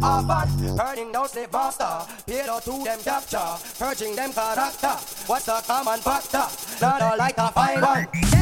And Burning down slave master. Paid to them capture. Purging them character. What's the common factor? Not all like a five one.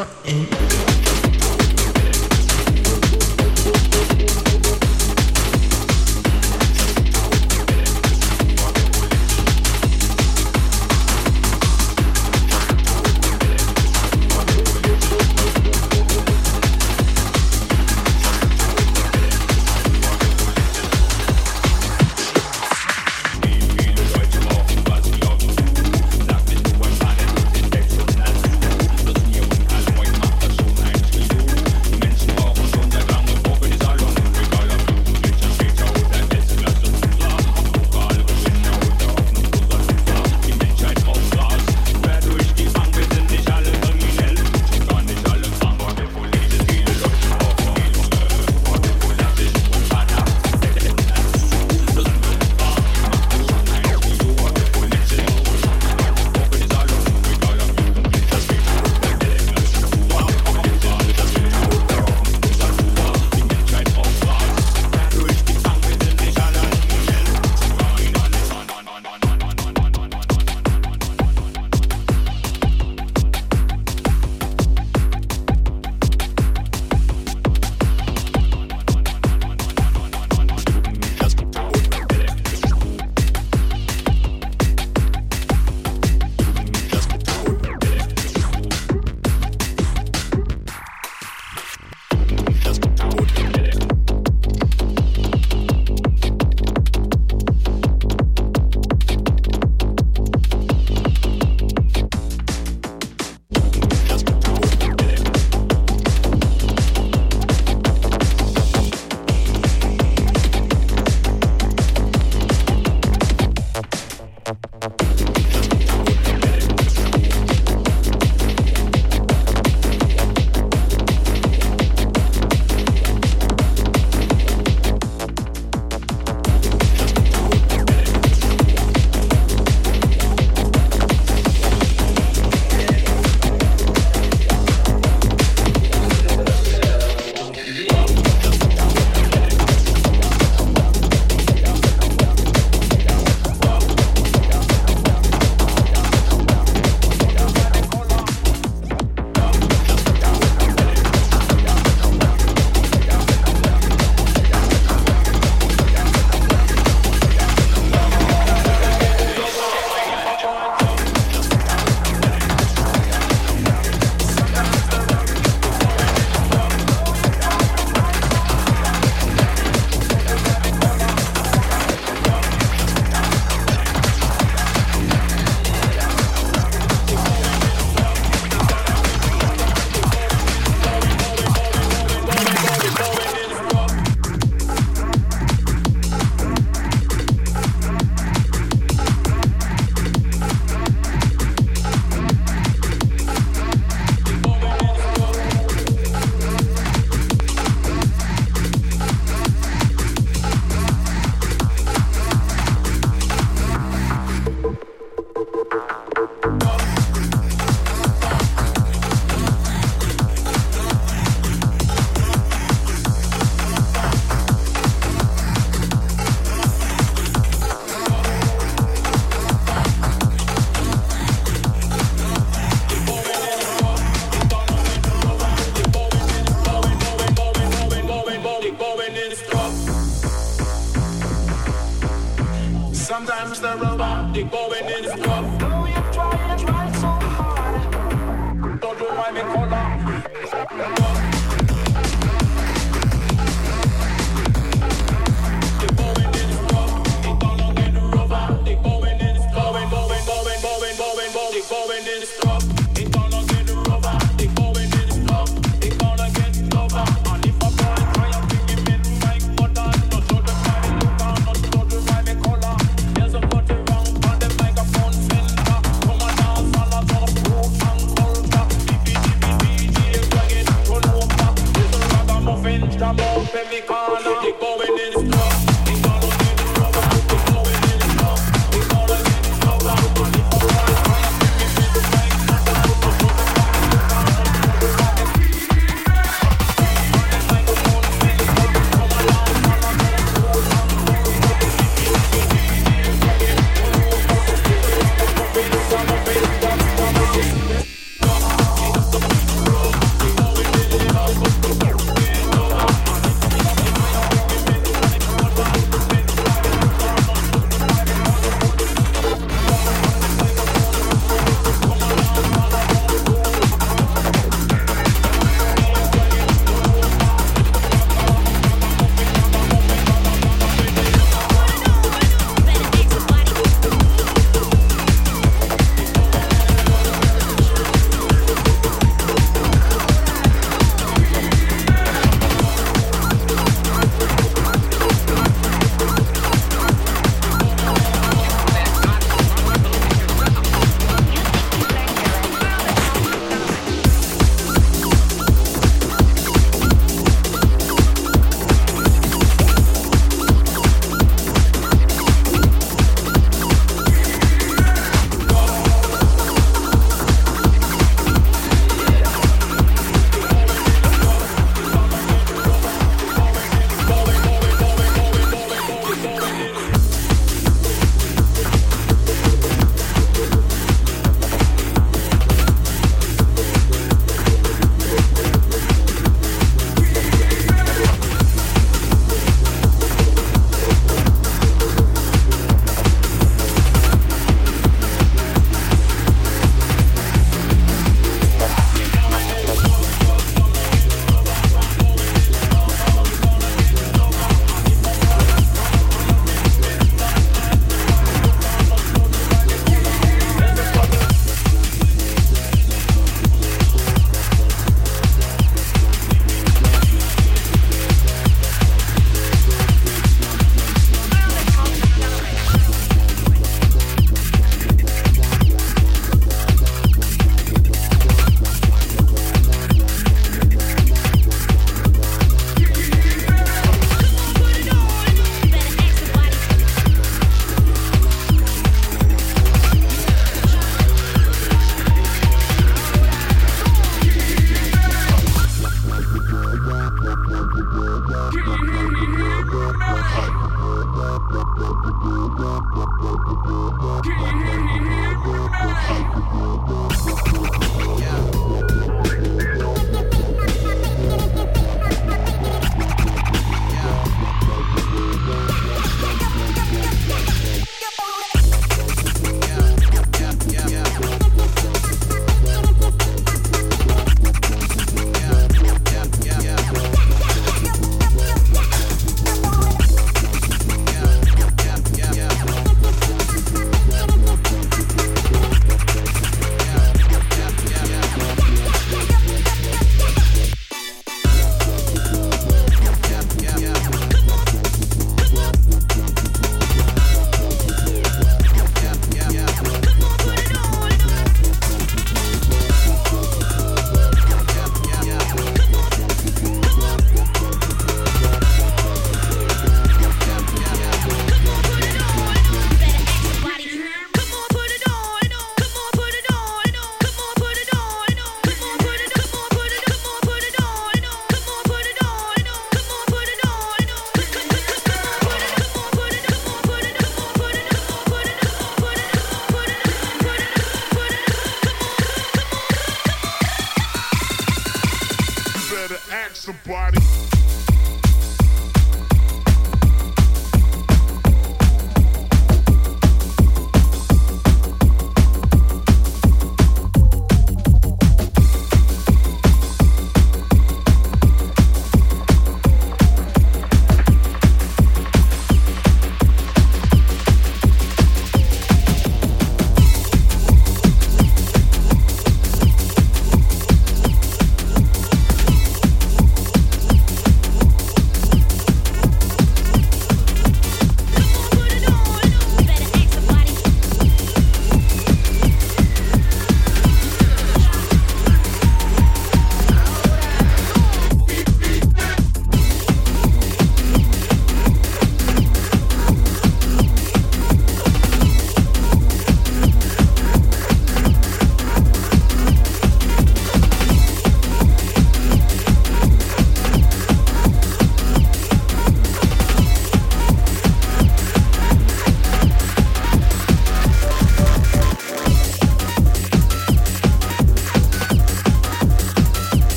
front end.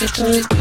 Chronologically. Making